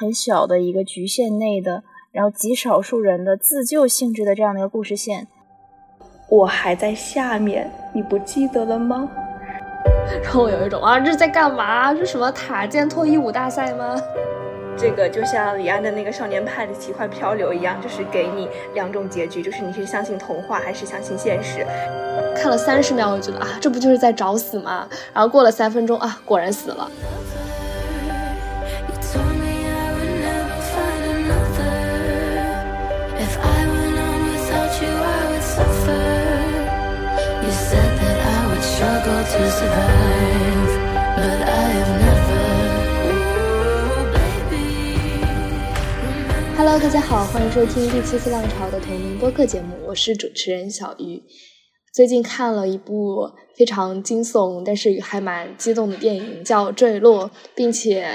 很小的一个局限内的，然后极少数人的自救性质的这样的一个故事线。我还在下面，你不记得了吗？然后我有一种啊，这是在干嘛？是什么塔尖脱衣舞大赛吗？这个就像李安的那个《少年派的奇幻漂流》一样，就是给你两种结局，就是你是相信童话还是相信现实。看了三十秒，我觉得啊，这不就是在找死吗？然后过了三分钟啊，果然死了。Hello，大家好，欢迎收听第七次浪潮的同名播客节目，我是主持人小鱼。最近看了一部非常惊悚，但是还蛮激动的电影，叫《坠落》，并且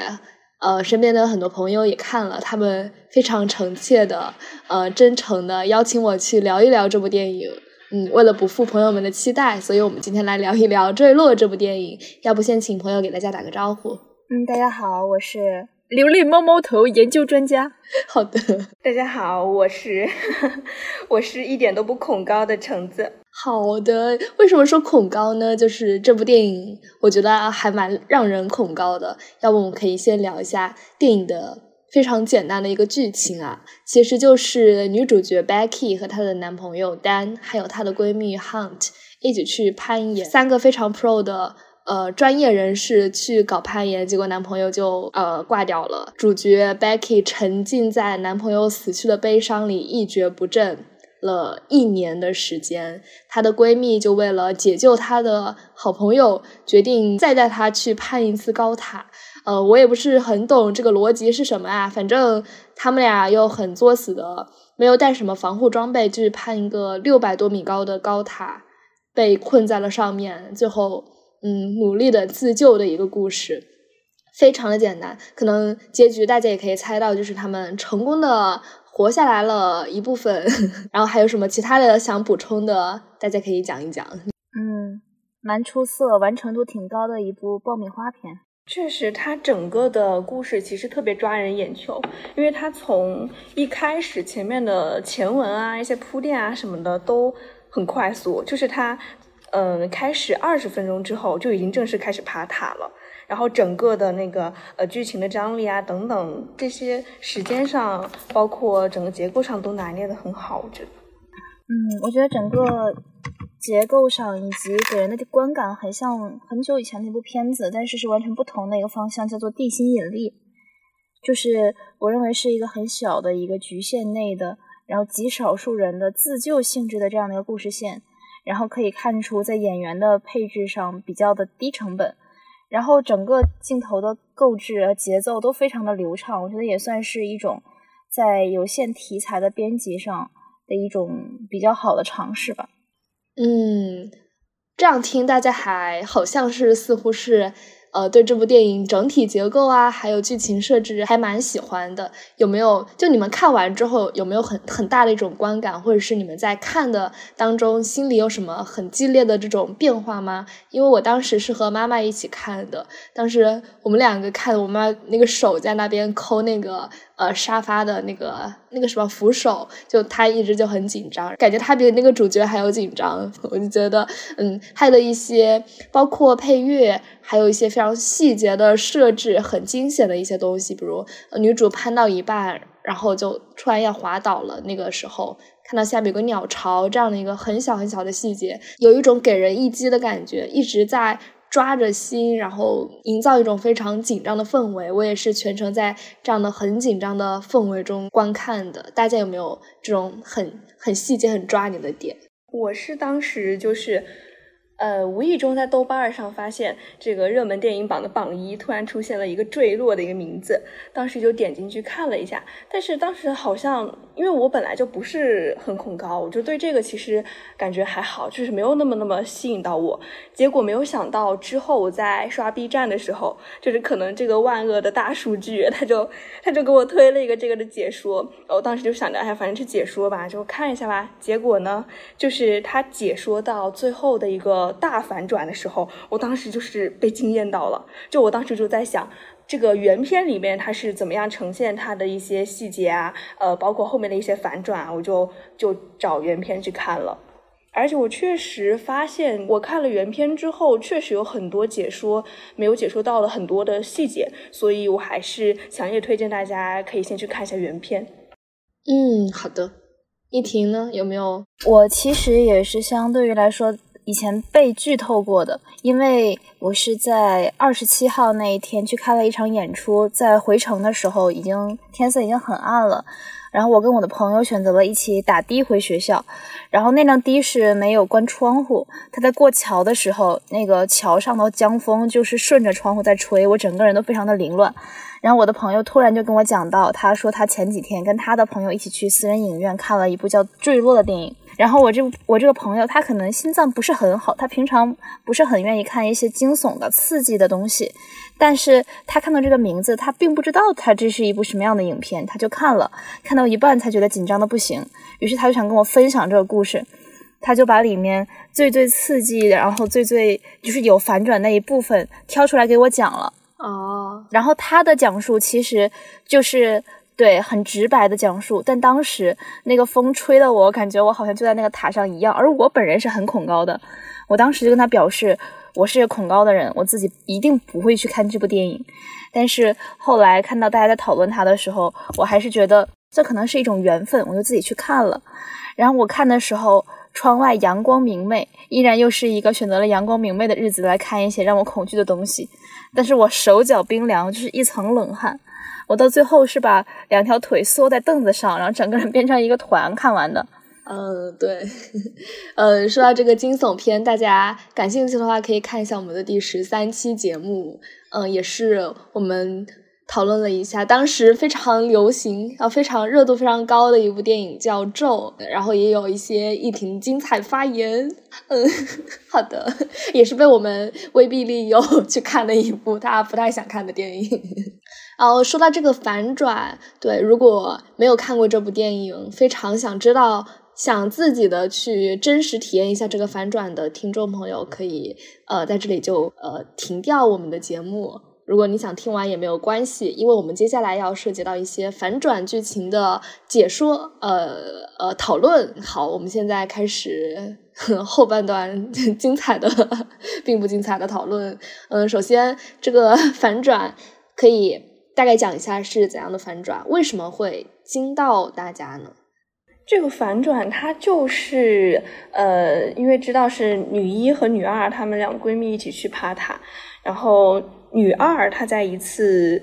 呃，身边的很多朋友也看了，他们非常诚切的、呃，真诚的邀请我去聊一聊这部电影。嗯，为了不负朋友们的期待，所以我们今天来聊一聊《坠落》这部电影。要不先请朋友给大家打个招呼？嗯，大家好，我是。流泪猫猫头研究专家，好的，大家好，我是 我是一点都不恐高的橙子。好的，为什么说恐高呢？就是这部电影，我觉得还蛮让人恐高的。要不我们可以先聊一下电影的非常简单的一个剧情啊，其实就是女主角 Becky 和她的男朋友 Dan，还有她的闺蜜 Hunt 一起去攀岩，三个非常 pro 的。呃，专业人士去搞攀岩，结果男朋友就呃挂掉了。主角 Becky 沉浸在男朋友死去的悲伤里，一蹶不振了一年的时间。她的闺蜜就为了解救她的好朋友，决定再带她去攀一次高塔。呃，我也不是很懂这个逻辑是什么啊，反正他们俩又很作死的，没有带什么防护装备，就是攀一个六百多米高的高塔，被困在了上面，最后。嗯，努力的自救的一个故事，非常的简单。可能结局大家也可以猜到，就是他们成功的活下来了一部分。然后还有什么其他的想补充的，大家可以讲一讲。嗯，蛮出色，完成度挺高的一部爆米花片。确实，它整个的故事其实特别抓人眼球，因为它从一开始前面的前文啊、一些铺垫啊什么的都很快速，就是它。嗯，开始二十分钟之后就已经正式开始爬塔了，然后整个的那个呃剧情的张力啊等等这些时间上，包括整个结构上都拿捏的很好，我觉得。嗯，我觉得整个结构上以及给人的观感很像很久以前那部片子，但是是完全不同的一个方向，叫做地心引力，就是我认为是一个很小的一个局限内的，然后极少数人的自救性质的这样的一个故事线。然后可以看出，在演员的配置上比较的低成本，然后整个镜头的构置、节奏都非常的流畅，我觉得也算是一种在有限题材的编辑上的一种比较好的尝试吧。嗯，这样听大家还好像是似乎是。呃，对这部电影整体结构啊，还有剧情设置还蛮喜欢的。有没有就你们看完之后有没有很很大的一种观感，或者是你们在看的当中心里有什么很激烈的这种变化吗？因为我当时是和妈妈一起看的，当时我们两个看，我妈那个手在那边抠那个。呃，沙发的那个那个什么扶手，就她一直就很紧张，感觉她比那个主角还要紧张。我就觉得，嗯，他的一些包括配乐，还有一些非常细节的设置，很惊险的一些东西，比如女主攀到一半，然后就突然要滑倒了，那个时候看到下面有个鸟巢这样的一个很小很小的细节，有一种给人一击的感觉，一直在。抓着心，然后营造一种非常紧张的氛围。我也是全程在这样的很紧张的氛围中观看的。大家有没有这种很很细节、很抓你的点？我是当时就是。呃，无意中在豆瓣上发现这个热门电影榜的榜一，突然出现了一个坠落的一个名字，当时就点进去看了一下。但是当时好像，因为我本来就不是很恐高，我就对这个其实感觉还好，就是没有那么那么吸引到我。结果没有想到之后我在刷 B 站的时候，就是可能这个万恶的大数据，他就他就给我推了一个这个的解说。我当时就想着，哎，反正是解说吧，就看一下吧。结果呢，就是他解说到最后的一个。大反转的时候，我当时就是被惊艳到了。就我当时就在想，这个原片里面它是怎么样呈现它的一些细节啊，呃，包括后面的一些反转啊，我就就找原片去看了。而且我确实发现，我看了原片之后，确实有很多解说没有解说到了很多的细节，所以我还是强烈推荐大家可以先去看一下原片。嗯，好的。一婷呢，有没有？我其实也是相对于来说。以前被剧透过的，因为我是在二十七号那一天去看了一场演出，在回程的时候已经天色已经很暗了，然后我跟我的朋友选择了一起打的回学校，然后那辆的士没有关窗户，他在过桥的时候，那个桥上头江风就是顺着窗户在吹，我整个人都非常的凌乱。然后我的朋友突然就跟我讲到，他说他前几天跟他的朋友一起去私人影院看了一部叫《坠落》的电影。然后我这我这个朋友他可能心脏不是很好，他平常不是很愿意看一些惊悚的、刺激的东西。但是他看到这个名字，他并不知道他这是一部什么样的影片，他就看了，看到一半才觉得紧张的不行，于是他就想跟我分享这个故事，他就把里面最最刺激，然后最最就是有反转那一部分挑出来给我讲了。哦，然后他的讲述其实就是对很直白的讲述，但当时那个风吹的我感觉我好像就在那个塔上一样，而我本人是很恐高的，我当时就跟他表示我是恐高的人，我自己一定不会去看这部电影。但是后来看到大家在讨论他的时候，我还是觉得这可能是一种缘分，我就自己去看了。然后我看的时候。窗外阳光明媚，依然又是一个选择了阳光明媚的日子来看一些让我恐惧的东西。但是我手脚冰凉，就是一层冷汗。我到最后是把两条腿缩在凳子上，然后整个人变成一个团看完的。嗯，对。嗯，说到这个惊悚片，大家感兴趣的话可以看一下我们的第十三期节目。嗯，也是我们。讨论了一下，当时非常流行啊，非常热度非常高的一部电影叫《咒》，然后也有一些一婷精彩发言。嗯，好的，也是被我们威逼利诱去看的一部他不太想看的电影。哦说到这个反转，对，如果没有看过这部电影，非常想知道，想自己的去真实体验一下这个反转的听众朋友，可以呃在这里就呃停掉我们的节目。如果你想听完也没有关系，因为我们接下来要涉及到一些反转剧情的解说，呃呃讨论。好，我们现在开始 后半段 精彩的，并不精彩的讨论。嗯，首先这个反转可以大概讲一下是怎样的反转，为什么会惊到大家呢？这个反转它就是呃，因为知道是女一和女二她们两闺蜜一起去爬塔，然后。女二她在一次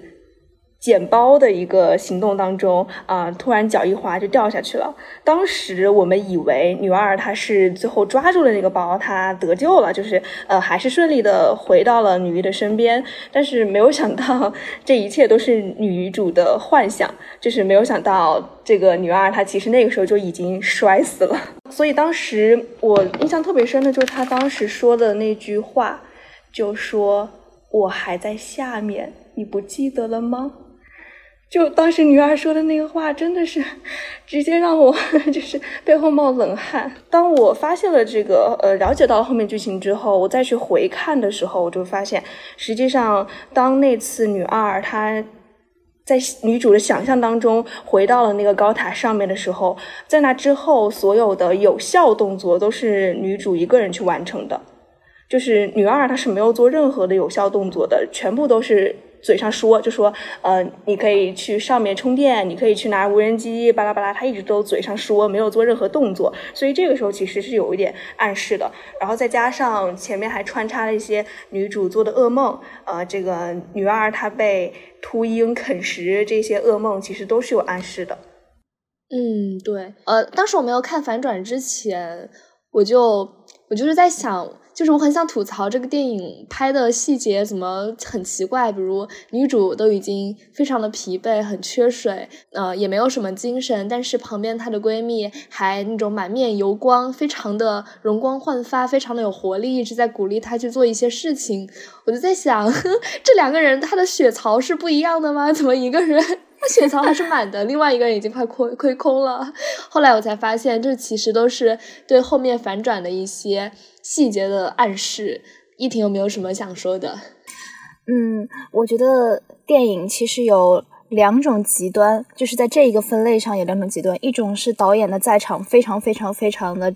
捡包的一个行动当中啊，突然脚一滑就掉下去了。当时我们以为女二她是最后抓住了那个包，她得救了，就是呃还是顺利的回到了女一的身边。但是没有想到这一切都是女主的幻想，就是没有想到这个女二她其实那个时候就已经摔死了。所以当时我印象特别深的就是她当时说的那句话，就说。我还在下面，你不记得了吗？就当时女二说的那个话，真的是 直接让我 就是背后冒冷汗。当我发现了这个，呃，了解到了后面剧情之后，我再去回看的时候，我就发现，实际上当那次女二她在女主的想象当中回到了那个高塔上面的时候，在那之后，所有的有效动作都是女主一个人去完成的。就是女二，她是没有做任何的有效动作的，全部都是嘴上说，就说，呃，你可以去上面充电，你可以去拿无人机，巴拉巴拉，她一直都嘴上说，没有做任何动作，所以这个时候其实是有一点暗示的。然后再加上前面还穿插了一些女主做的噩梦，呃，这个女二她被秃鹰啃食，这些噩梦其实都是有暗示的。嗯，对，呃，当时我没有看反转之前，我就我就是在想。就是我很想吐槽这个电影拍的细节怎么很奇怪，比如女主都已经非常的疲惫，很缺水，呃，也没有什么精神，但是旁边她的闺蜜还那种满面油光，非常的容光焕发，非常的有活力，一直在鼓励她去做一些事情。我就在想，这两个人她的血槽是不一样的吗？怎么一个人那血槽还是满的，另外一个人已经快亏亏空了？后来我才发现，这其实都是对后面反转的一些。细节的暗示，依婷有没有什么想说的？嗯，我觉得电影其实有两种极端，就是在这一个分类上有两种极端，一种是导演的在场非常非常非常的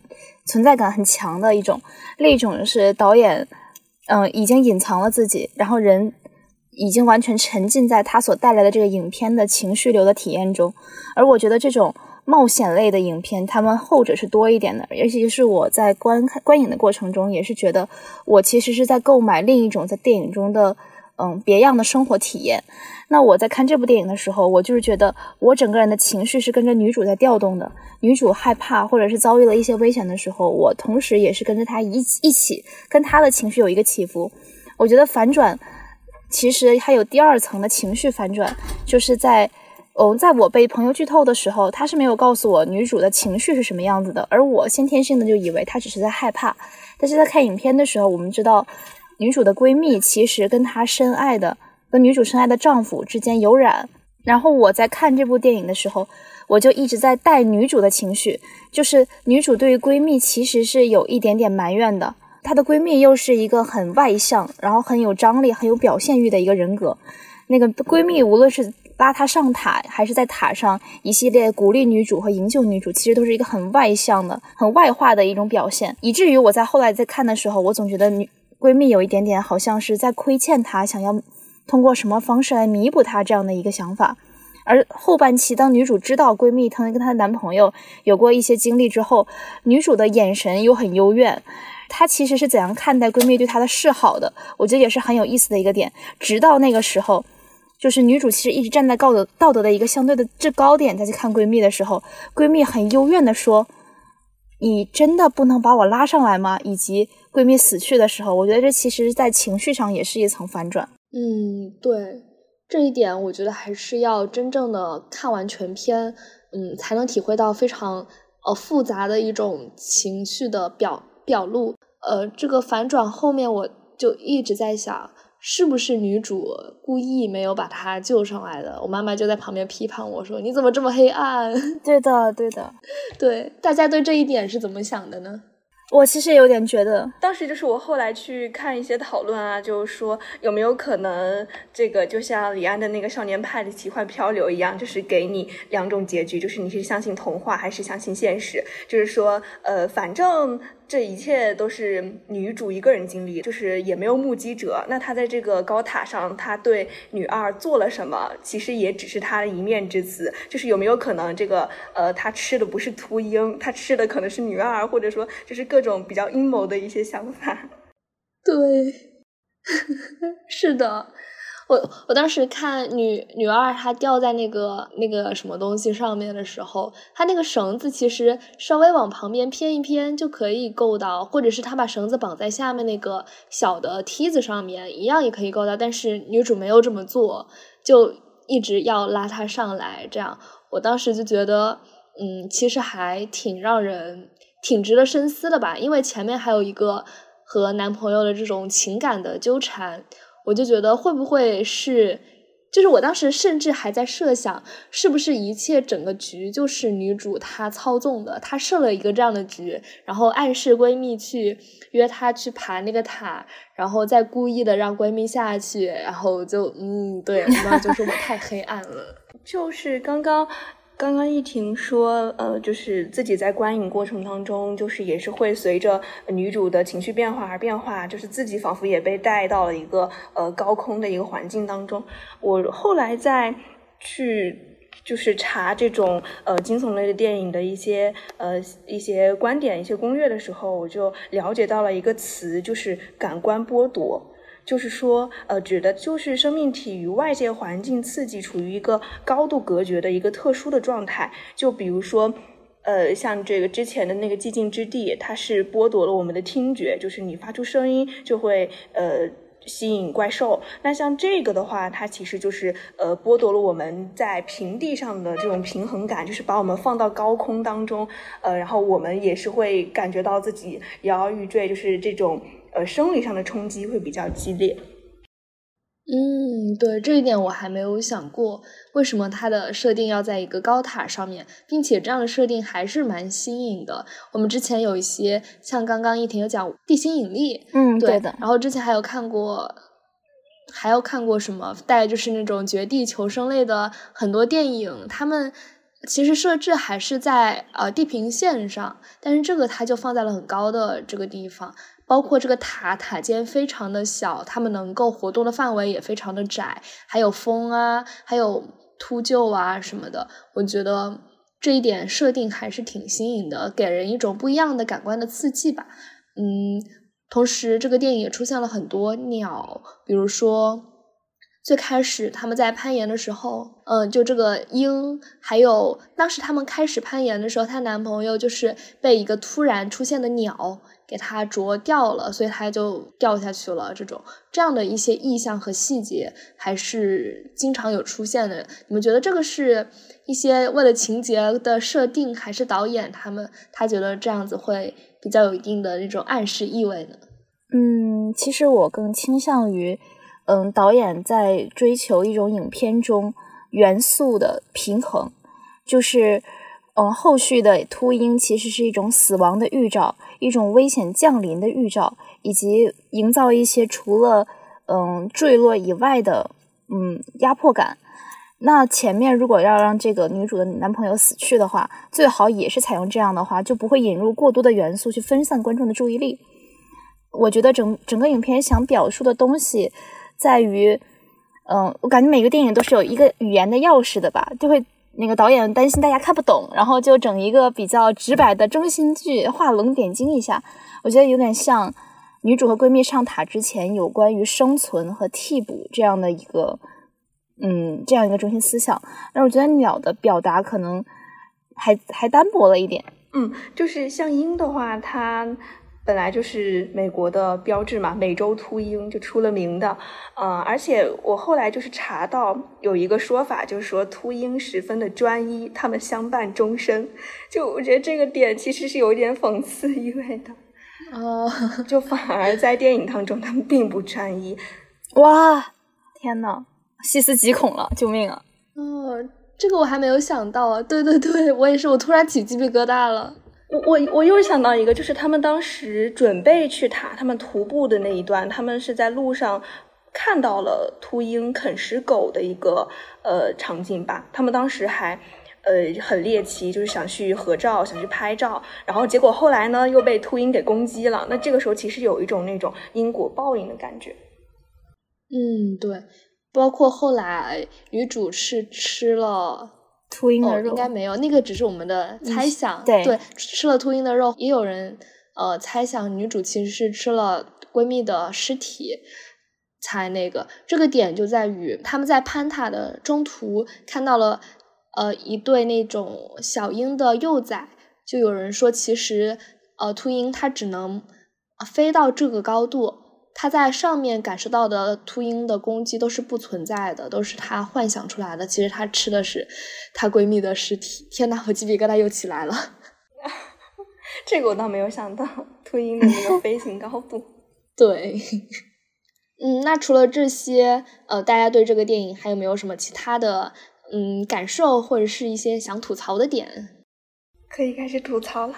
存在感很强的一种，另一种是导演嗯已经隐藏了自己，然后人已经完全沉浸在他所带来的这个影片的情绪流的体验中，而我觉得这种。冒险类的影片，他们后者是多一点的，尤其是我在观看观影的过程中，也是觉得我其实是在购买另一种在电影中的嗯别样的生活体验。那我在看这部电影的时候，我就是觉得我整个人的情绪是跟着女主在调动的。女主害怕或者是遭遇了一些危险的时候，我同时也是跟着她一起一起跟她的情绪有一个起伏。我觉得反转其实还有第二层的情绪反转，就是在。哦，在我被朋友剧透的时候，他是没有告诉我女主的情绪是什么样子的，而我先天性的就以为她只是在害怕。但是在看影片的时候，我们知道女主的闺蜜其实跟她深爱的、跟女主深爱的丈夫之间有染。然后我在看这部电影的时候，我就一直在带女主的情绪，就是女主对于闺蜜其实是有一点点埋怨的。她的闺蜜又是一个很外向，然后很有张力、很有表现欲的一个人格。那个闺蜜无论是拉她上塔，还是在塔上一系列鼓励女主和营救女主，其实都是一个很外向的、很外化的一种表现，以至于我在后来在看的时候，我总觉得女闺蜜有一点点好像是在亏欠她，想要通过什么方式来弥补她这样的一个想法。而后半期，当女主知道闺蜜曾经跟她男朋友有过一些经历之后，女主的眼神又很幽怨，她其实是怎样看待闺蜜对她的示好的？我觉得也是很有意思的一个点。直到那个时候。就是女主其实一直站在道德道德的一个相对的制高点再去看闺蜜的时候，闺蜜很幽怨的说：“你真的不能把我拉上来吗？”以及闺蜜死去的时候，我觉得这其实在情绪上也是一层反转。嗯，对，这一点我觉得还是要真正的看完全片，嗯，才能体会到非常呃复杂的一种情绪的表表露。呃，这个反转后面我就一直在想。是不是女主故意没有把他救上来的？我妈妈就在旁边批判我说：“你怎么这么黑暗？” 对的，对的，对。大家对这一点是怎么想的呢？我其实有点觉得，当时就是我后来去看一些讨论啊，就是说有没有可能这个就像李安的那个《少年派的奇幻漂流》一样，就是给你两种结局，就是你是相信童话还是相信现实？就是说，呃，反正。这一切都是女主一个人经历，就是也没有目击者。那她在这个高塔上，她对女二做了什么？其实也只是她的一面之词。就是有没有可能，这个呃，她吃的不是秃鹰，她吃的可能是女二，或者说就是各种比较阴谋的一些想法。对，是的。我我当时看女女二她吊在那个那个什么东西上面的时候，她那个绳子其实稍微往旁边偏一偏就可以够到，或者是她把绳子绑在下面那个小的梯子上面，一样也可以够到。但是女主没有这么做，就一直要拉她上来。这样，我当时就觉得，嗯，其实还挺让人挺值得深思的吧，因为前面还有一个和男朋友的这种情感的纠缠。我就觉得会不会是，就是我当时甚至还在设想，是不是一切整个局就是女主她操纵的，她设了一个这样的局，然后暗示闺蜜去约她去爬那个塔，然后再故意的让闺蜜下去，然后就嗯，对，那就是我太黑暗了，就是刚刚。刚刚一婷说，呃，就是自己在观影过程当中，就是也是会随着女主的情绪变化而变化，就是自己仿佛也被带到了一个呃高空的一个环境当中。我后来在去就是查这种呃惊悚类的电影的一些呃一些观点、一些攻略的时候，我就了解到了一个词，就是感官剥夺。就是说，呃，指的就是生命体与外界环境刺激处于一个高度隔绝的一个特殊的状态。就比如说，呃，像这个之前的那个寂静之地，它是剥夺了我们的听觉，就是你发出声音就会呃吸引怪兽。那像这个的话，它其实就是呃剥夺了我们在平地上的这种平衡感，就是把我们放到高空当中，呃，然后我们也是会感觉到自己摇摇欲坠，就是这种。呃，生理上的冲击会比较激烈。嗯，对这一点我还没有想过，为什么它的设定要在一个高塔上面，并且这样的设定还是蛮新颖的。我们之前有一些像刚刚一婷有讲地心引力，嗯，对的。然后之前还有看过还有看过什么带就是那种绝地求生类的很多电影，他们其实设置还是在呃地平线上，但是这个它就放在了很高的这个地方。包括这个塔塔尖非常的小，他们能够活动的范围也非常的窄，还有风啊，还有秃鹫啊什么的，我觉得这一点设定还是挺新颖的，给人一种不一样的感官的刺激吧。嗯，同时这个电影也出现了很多鸟，比如说。最开始他们在攀岩的时候，嗯，就这个鹰，还有当时他们开始攀岩的时候，她男朋友就是被一个突然出现的鸟给他啄掉了，所以他就掉下去了。这种这样的一些意象和细节还是经常有出现的。你们觉得这个是一些为了情节的设定，还是导演他们他觉得这样子会比较有一定的那种暗示意味呢？嗯，其实我更倾向于。嗯，导演在追求一种影片中元素的平衡，就是，嗯，后续的秃鹰其实是一种死亡的预兆，一种危险降临的预兆，以及营造一些除了嗯坠落以外的嗯压迫感。那前面如果要让这个女主的男朋友死去的话，最好也是采用这样的话，就不会引入过多的元素去分散观众的注意力。我觉得整整个影片想表述的东西。在于，嗯，我感觉每个电影都是有一个语言的钥匙的吧，就会那个导演担心大家看不懂，然后就整一个比较直白的中心句，画龙点睛一下。我觉得有点像女主和闺蜜上塔之前有关于生存和替补这样的一个，嗯，这样一个中心思想。但是我觉得鸟的表达可能还还单薄了一点。嗯，就是像鹰的话，它。本来就是美国的标志嘛，美洲秃鹰就出了名的，嗯，而且我后来就是查到有一个说法，就是说秃鹰十分的专一，他们相伴终生。就我觉得这个点其实是有一点讽刺意味的，哦，就反而在电影当中他们并不专一。哇，天呐，细思极恐了，救命啊！哦，这个我还没有想到啊，对对对，我也是，我突然起鸡皮疙瘩了。我我我又想到一个，就是他们当时准备去塔，他们徒步的那一段，他们是在路上看到了秃鹰啃食狗的一个呃场景吧。他们当时还呃很猎奇，就是想去合照，想去拍照，然后结果后来呢又被秃鹰给攻击了。那这个时候其实有一种那种因果报应的感觉。嗯，对，包括后来女主是吃了。秃鹰的肉应该没有，那个只是我们的猜想。对，吃了秃鹰的肉，也有人呃猜想女主其实是吃了闺蜜的尸体才那个。这个点就在于他们在攀塔的中途看到了呃一对那种小鹰的幼崽，就有人说其实呃秃鹰它只能飞到这个高度。他在上面感受到的秃鹰的攻击都是不存在的，都是他幻想出来的。其实他吃的是她闺蜜的尸体。天呐，我鸡皮疙瘩又起来了。这个我倒没有想到秃鹰的那个飞行高度。对，嗯，那除了这些，呃，大家对这个电影还有没有什么其他的嗯感受，或者是一些想吐槽的点？可以开始吐槽了。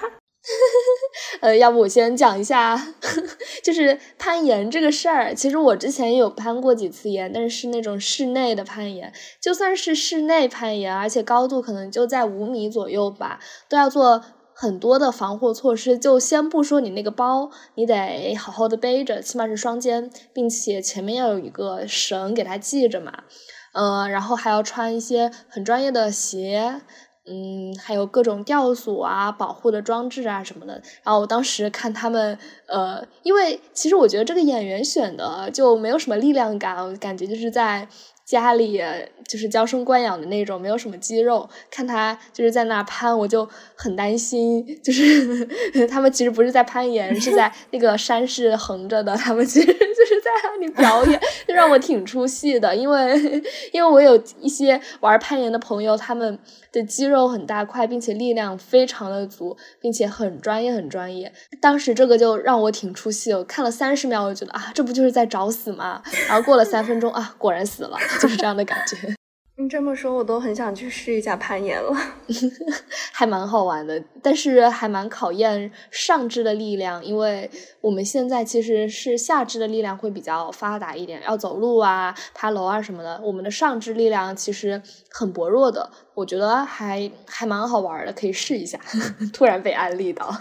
呃，要不我先讲一下，就是攀岩这个事儿。其实我之前也有攀过几次岩，但是是那种室内的攀岩。就算是室内攀岩，而且高度可能就在五米左右吧，都要做很多的防护措施。就先不说你那个包，你得好好的背着，起码是双肩，并且前面要有一个绳给它系着嘛。呃，然后还要穿一些很专业的鞋。嗯，还有各种吊索啊、保护的装置啊什么的。然后我当时看他们，呃，因为其实我觉得这个演员选的就没有什么力量感，我感觉就是在。家里就是娇生惯养的那种，没有什么肌肉。看他就是在那攀，我就很担心。就是 他们其实不是在攀岩，是在 那个山是横着的，他们其实就是在那里表演，就让我挺出戏的。因为因为我有一些玩攀岩的朋友，他们的肌肉很大块，并且力量非常的足，并且很专业很专业。当时这个就让我挺出戏，我看了三十秒，我就觉得啊，这不就是在找死吗？然后过了三分钟啊，果然死了。就是这样的感觉，你这么说，我都很想去试一下攀岩了，还蛮好玩的，但是还蛮考验上肢的力量，因为我们现在其实是下肢的力量会比较发达一点，要走路啊、爬楼啊什么的，我们的上肢力量其实很薄弱的。我觉得还还蛮好玩的，可以试一下。突然被安利到，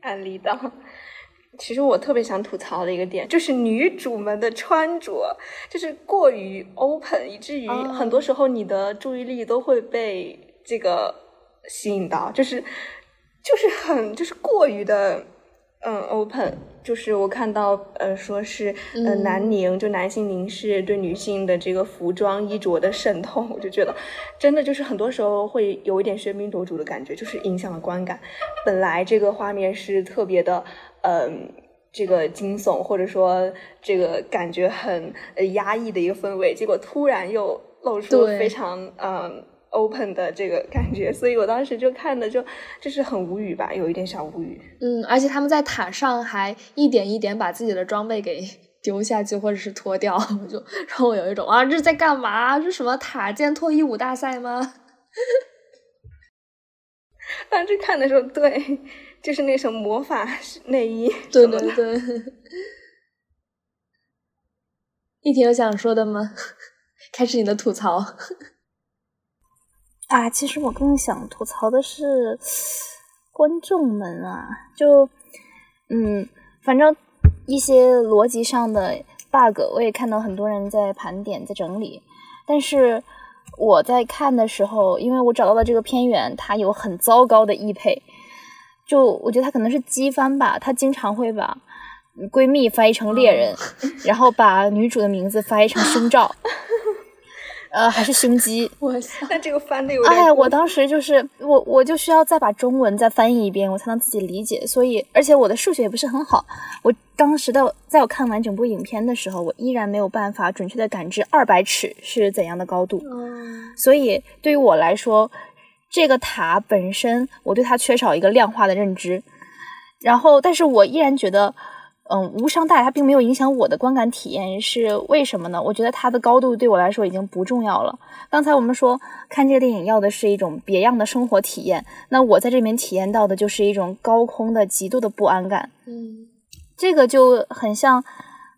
安利到。其实我特别想吐槽的一个点，就是女主们的穿着，就是过于 open，以至于很多时候你的注意力都会被这个吸引到，就是就是很就是过于的嗯 open，就是我看到呃说是呃南宁就男性凝视对女性的这个服装衣着的渗透，我就觉得真的就是很多时候会有一点喧宾夺主的感觉，就是影响了观感。本来这个画面是特别的。嗯，这个惊悚或者说这个感觉很压抑的一个氛围，结果突然又露出非常嗯 open 的这个感觉，所以我当时就看的就就是很无语吧，有一点小无语。嗯，而且他们在塔上还一点一点把自己的装备给丢下去或者是脱掉，就让我有一种啊，这是在干嘛？这什么塔建脱衣舞大赛吗？当时看的时候，对。就是那什么魔法内衣，对对对。一婷有想说的吗？开始你的吐槽。啊，其实我更想吐槽的是观众们啊，就嗯，反正一些逻辑上的 bug，我也看到很多人在盘点、在整理。但是我在看的时候，因为我找到了这个片源，它有很糟糕的译配。就我觉得它可能是机翻吧，它经常会把闺蜜翻译成猎人，然后把女主的名字翻译成胸罩，呃，还是胸肌。我那这个翻的有点……哎，我当时就是我，我就需要再把中文再翻译一遍，我才能自己理解。所以，而且我的数学也不是很好。我当时的在我看完整部影片的时候，我依然没有办法准确的感知二百尺是怎样的高度。所以，对于我来说。这个塔本身，我对它缺少一个量化的认知，然后，但是我依然觉得，嗯，无伤大雅，它并没有影响我的观感体验，是为什么呢？我觉得它的高度对我来说已经不重要了。刚才我们说看这个电影要的是一种别样的生活体验，那我在这里面体验到的就是一种高空的极度的不安感。嗯，这个就很像，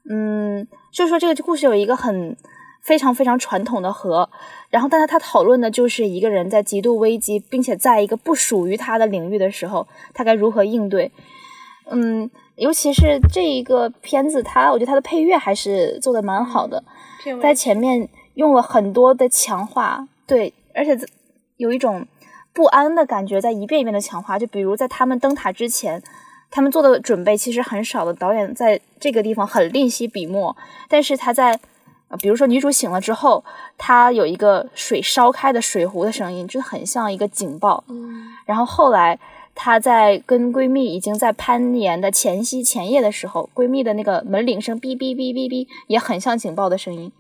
嗯，就是说这个故事有一个很。非常非常传统的和，然后，但是他讨论的就是一个人在极度危机，并且在一个不属于他的领域的时候，他该如何应对。嗯，尤其是这一个片子，它我觉得它的配乐还是做的蛮好的，在前面用了很多的强化，对，而且有一种不安的感觉，在一遍一遍的强化。就比如在他们登塔之前，他们做的准备其实很少的，导演在这个地方很吝惜笔墨，但是他在。啊，比如说女主醒了之后，她有一个水烧开的水壶的声音，就很像一个警报。嗯，然后后来她在跟闺蜜已经在攀岩的前夕前夜的时候，闺蜜的那个门铃声哔哔哔哔哔，也很像警报的声音，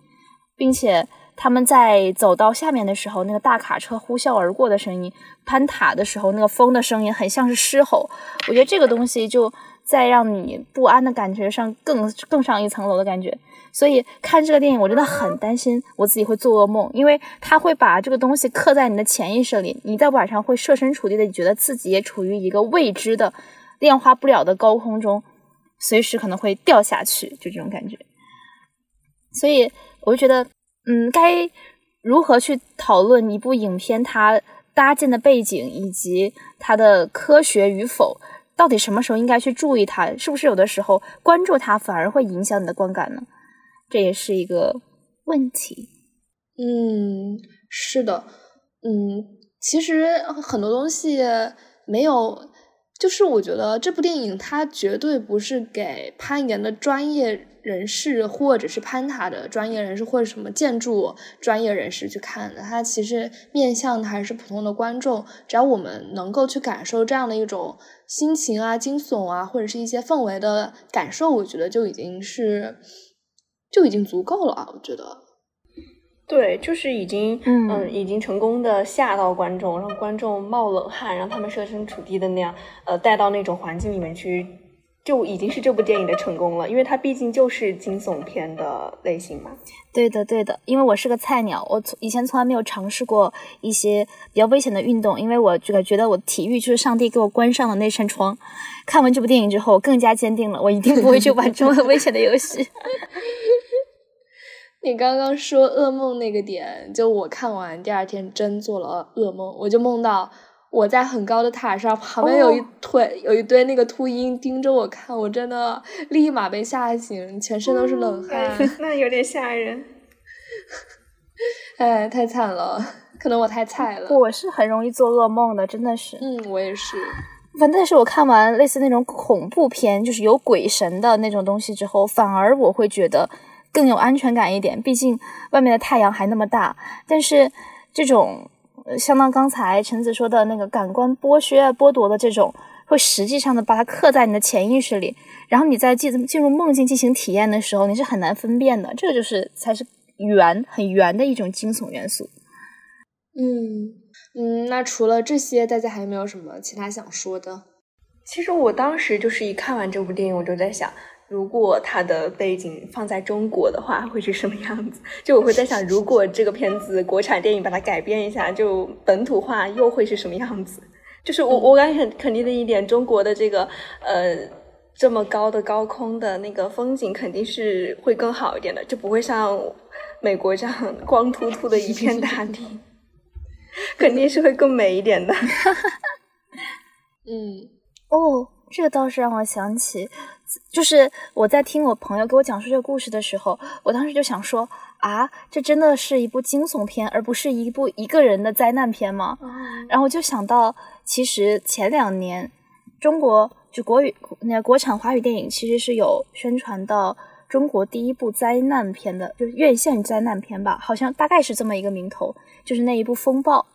并且他们在走到下面的时候，那个大卡车呼啸而过的声音，攀塔的时候那个风的声音，很像是狮吼。我觉得这个东西就在让你不安的感觉上更更上一层楼的感觉。所以看这个电影，我真的很担心我自己会做噩梦，因为他会把这个东西刻在你的潜意识里，你在晚上会设身处地的觉得自己也处于一个未知的、量化不了的高空中，随时可能会掉下去，就这种感觉。所以我就觉得，嗯，该如何去讨论一部影片它搭建的背景以及它的科学与否，到底什么时候应该去注意它？是不是有的时候关注它反而会影响你的观感呢？这也是一个问题。嗯，是的，嗯，其实很多东西没有，就是我觉得这部电影它绝对不是给攀岩的专业人士，或者是攀塔的专业人士，或者什么建筑专业人士去看的。它其实面向的还是普通的观众。只要我们能够去感受这样的一种心情啊、惊悚啊，或者是一些氛围的感受，我觉得就已经是。就已经足够了啊，我觉得，对，就是已经，嗯，已经成功的吓到观众，让观众冒冷汗，让他们设身处地的那样，呃，带到那种环境里面去就已经是这部电影的成功了，因为它毕竟就是惊悚片的类型嘛。对的，对的，因为我是个菜鸟，我从以前从来没有尝试过一些比较危险的运动，因为我这个觉得我体育就是上帝给我关上的那扇窗。看完这部电影之后，我更加坚定了，我一定不会去玩这么危险的游戏。你刚刚说噩梦那个点，就我看完第二天真做了噩梦，我就梦到我在很高的塔上，旁边有一堆有一堆那个秃鹰盯着我看，我真的立马被吓醒，全身都是冷汗。那有点吓人。哎，太惨了，可能我太菜了。我是很容易做噩梦的，真的是。嗯，我也是。反正是我看完类似那种恐怖片，就是有鬼神的那种东西之后，反而我会觉得。更有安全感一点，毕竟外面的太阳还那么大。但是这种相当刚才橙子说的那个感官剥削、剥夺的这种，会实际上的把它刻在你的潜意识里，然后你在进进入梦境进行体验的时候，你是很难分辨的。这个就是才是圆很圆的一种惊悚元素。嗯嗯，那除了这些，大家还有没有什么其他想说的？其实我当时就是一看完这部电影，我就在想。如果它的背景放在中国的话，会是什么样子？就我会在想，如果这个片子国产电影把它改编一下，就本土化，又会是什么样子？就是我我感觉很肯定的一点，中国的这个呃这么高的高空的那个风景肯定是会更好一点的，就不会像美国这样 光秃秃的一片大地，肯定是会更美一点的。嗯，哦，这个倒是让我想起。就是我在听我朋友给我讲述这个故事的时候，我当时就想说啊，这真的是一部惊悚片，而不是一部一个人的灾难片吗？然后我就想到，其实前两年中国就国语那国产华语电影其实是有宣传到中国第一部灾难片的，就是院线灾难片吧，好像大概是这么一个名头，就是那一部《风暴》。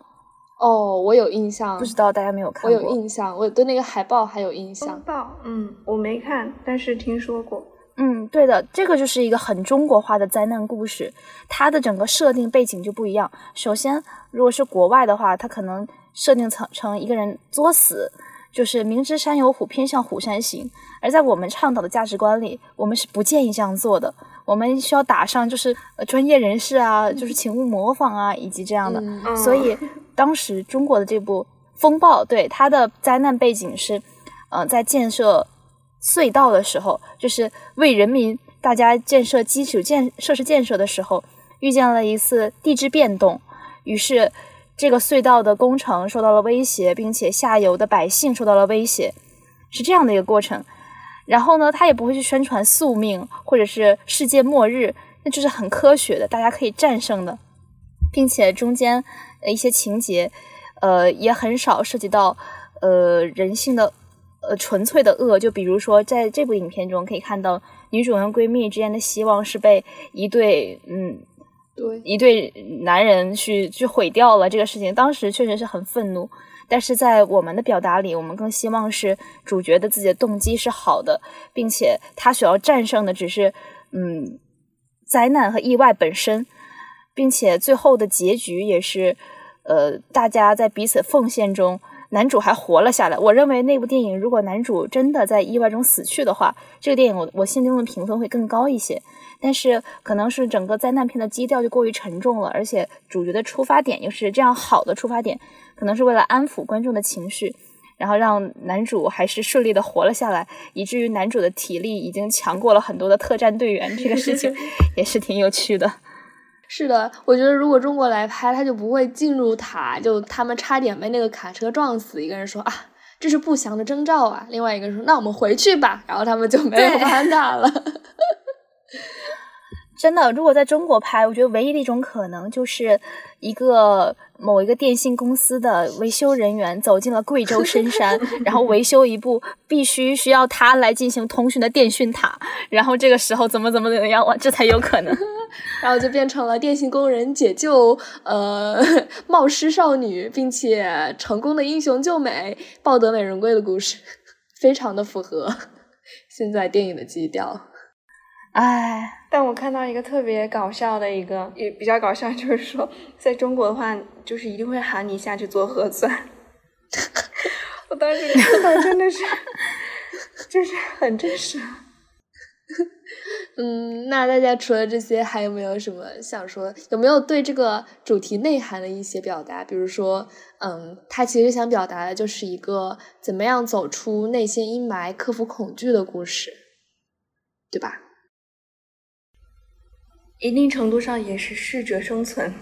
哦，我有印象，不知道大家没有看过。我有印象，我对那个海报还有印象。海报，嗯，我没看，但是听说过。嗯，对的，这个就是一个很中国化的灾难故事，它的整个设定背景就不一样。首先，如果是国外的话，它可能设定成成一个人作死，就是明知山有虎，偏向虎山行。而在我们倡导的价值观里，我们是不建议这样做的。我们需要打上就是专业人士啊，就是请勿模仿啊，以及这样的。所以当时中国的这部风暴，对它的灾难背景是，呃，在建设隧道的时候，就是为人民大家建设基础建设施建设的时候，遇见了一次地质变动，于是这个隧道的工程受到了威胁，并且下游的百姓受到了威胁，是这样的一个过程。然后呢，他也不会去宣传宿命或者是世界末日，那就是很科学的，大家可以战胜的，并且中间一些情节，呃，也很少涉及到呃人性的呃纯粹的恶。就比如说，在这部影片中可以看到，女主人闺蜜之间的希望是被一对嗯，对，一对男人去去毁掉了。这个事情当时确实是很愤怒。但是在我们的表达里，我们更希望是主角的自己的动机是好的，并且他所要战胜的只是嗯灾难和意外本身，并且最后的结局也是呃大家在彼此奉献中，男主还活了下来。我认为那部电影如果男主真的在意外中死去的话，这个电影我我心中的评分会更高一些。但是可能是整个灾难片的基调就过于沉重了，而且主角的出发点又是这样好的出发点，可能是为了安抚观众的情绪，然后让男主还是顺利的活了下来，以至于男主的体力已经强过了很多的特战队员，这个事情 也是挺有趣的。是的，我觉得如果中国来拍，他就不会进入塔，就他们差点被那个卡车撞死。一个人说啊，这是不祥的征兆啊，另外一个人说那我们回去吧，然后他们就没有攀塔了。真的，如果在中国拍，我觉得唯一的一种可能就是一个某一个电信公司的维修人员走进了贵州深山，然后维修一部必须需要他来进行通讯的电讯塔，然后这个时候怎么怎么怎么样，哇这才有可能，然后就变成了电信工人解救呃冒失少女，并且成功的英雄救美，抱得美人归的故事，非常的符合现在电影的基调。哎，但我看到一个特别搞笑的一个，也比较搞笑，就是说，在中国的话，就是一定会喊你下去做核酸。我当时看到真的是，就是很真实。嗯，那大家除了这些，还有没有什么想说？有没有对这个主题内涵的一些表达？比如说，嗯，他其实想表达的就是一个怎么样走出内心阴霾、克服恐惧的故事，对吧？一定程度上也是适者生存。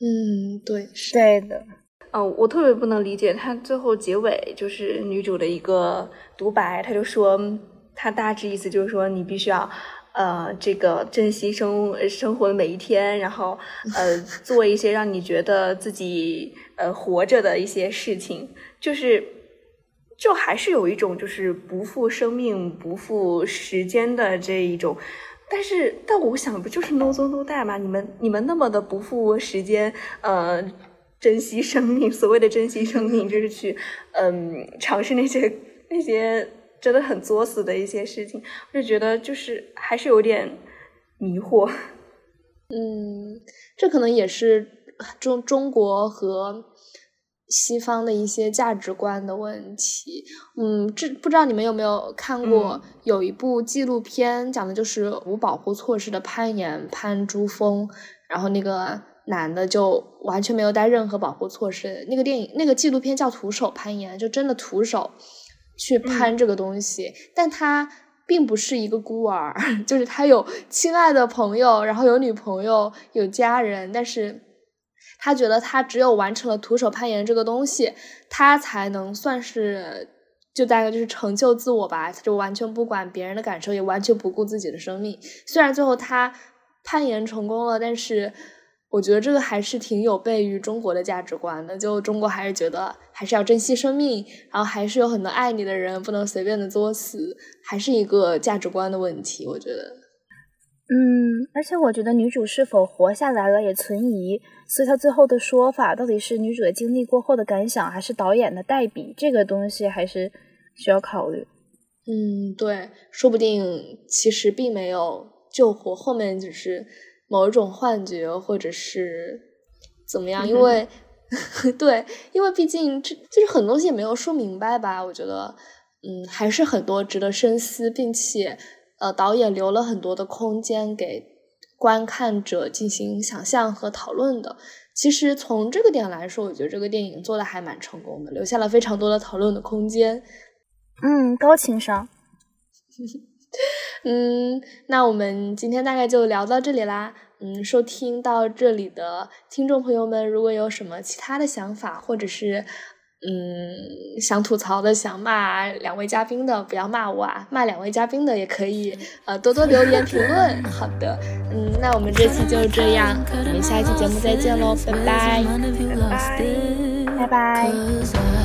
嗯，对，是对的。嗯，我特别不能理解他最后结尾就是女主的一个独白，他就说。他大致意思就是说，你必须要，呃，这个珍惜生生活的每一天，然后，呃，做一些让你觉得自己呃活着的一些事情，就是，就还是有一种就是不负生命、不负时间的这一种。但是，但我想，不就是 no 作 no die 吗？你们你们那么的不负时间，呃，珍惜生命，所谓的珍惜生命，就是去，嗯，尝试那些那些。真的很作死的一些事情，我就觉得就是还是有点迷惑。嗯，这可能也是中中国和西方的一些价值观的问题。嗯，这不知道你们有没有看过有一部纪录片，讲的就是无保护措施的攀岩，攀珠峰，然后那个男的就完全没有带任何保护措施。那个电影那个纪录片叫《徒手攀岩》，就真的徒手。去攀这个东西，但他并不是一个孤儿，就是他有亲爱的朋友，然后有女朋友，有家人，但是他觉得他只有完成了徒手攀岩这个东西，他才能算是就大概就是成就自我吧，他就完全不管别人的感受，也完全不顾自己的生命。虽然最后他攀岩成功了，但是。我觉得这个还是挺有悖于中国的价值观的，就中国还是觉得还是要珍惜生命，然后还是有很多爱你的人，不能随便的作死，还是一个价值观的问题。我觉得，嗯，而且我觉得女主是否活下来了也存疑，所以她最后的说法到底是女主的经历过后的感想，还是导演的代笔，这个东西还是需要考虑。嗯，对，说不定其实并没有救活，后面只是。某一种幻觉，或者是怎么样？因为 对，因为毕竟这就是很多东西也没有说明白吧。我觉得，嗯，还是很多值得深思，并且呃，导演留了很多的空间给观看者进行想象和讨论的。其实从这个点来说，我觉得这个电影做的还蛮成功的，留下了非常多的讨论的空间。嗯，高情商。嗯，那我们今天大概就聊到这里啦。嗯，收听到这里的听众朋友们，如果有什么其他的想法，或者是嗯想吐槽的、想骂两位嘉宾的，不要骂我啊，骂两位嘉宾的也可以，呃，多多留言评论。好的，嗯，那我们这期就这样，我们下一期节目再见喽，拜拜，拜拜，拜拜。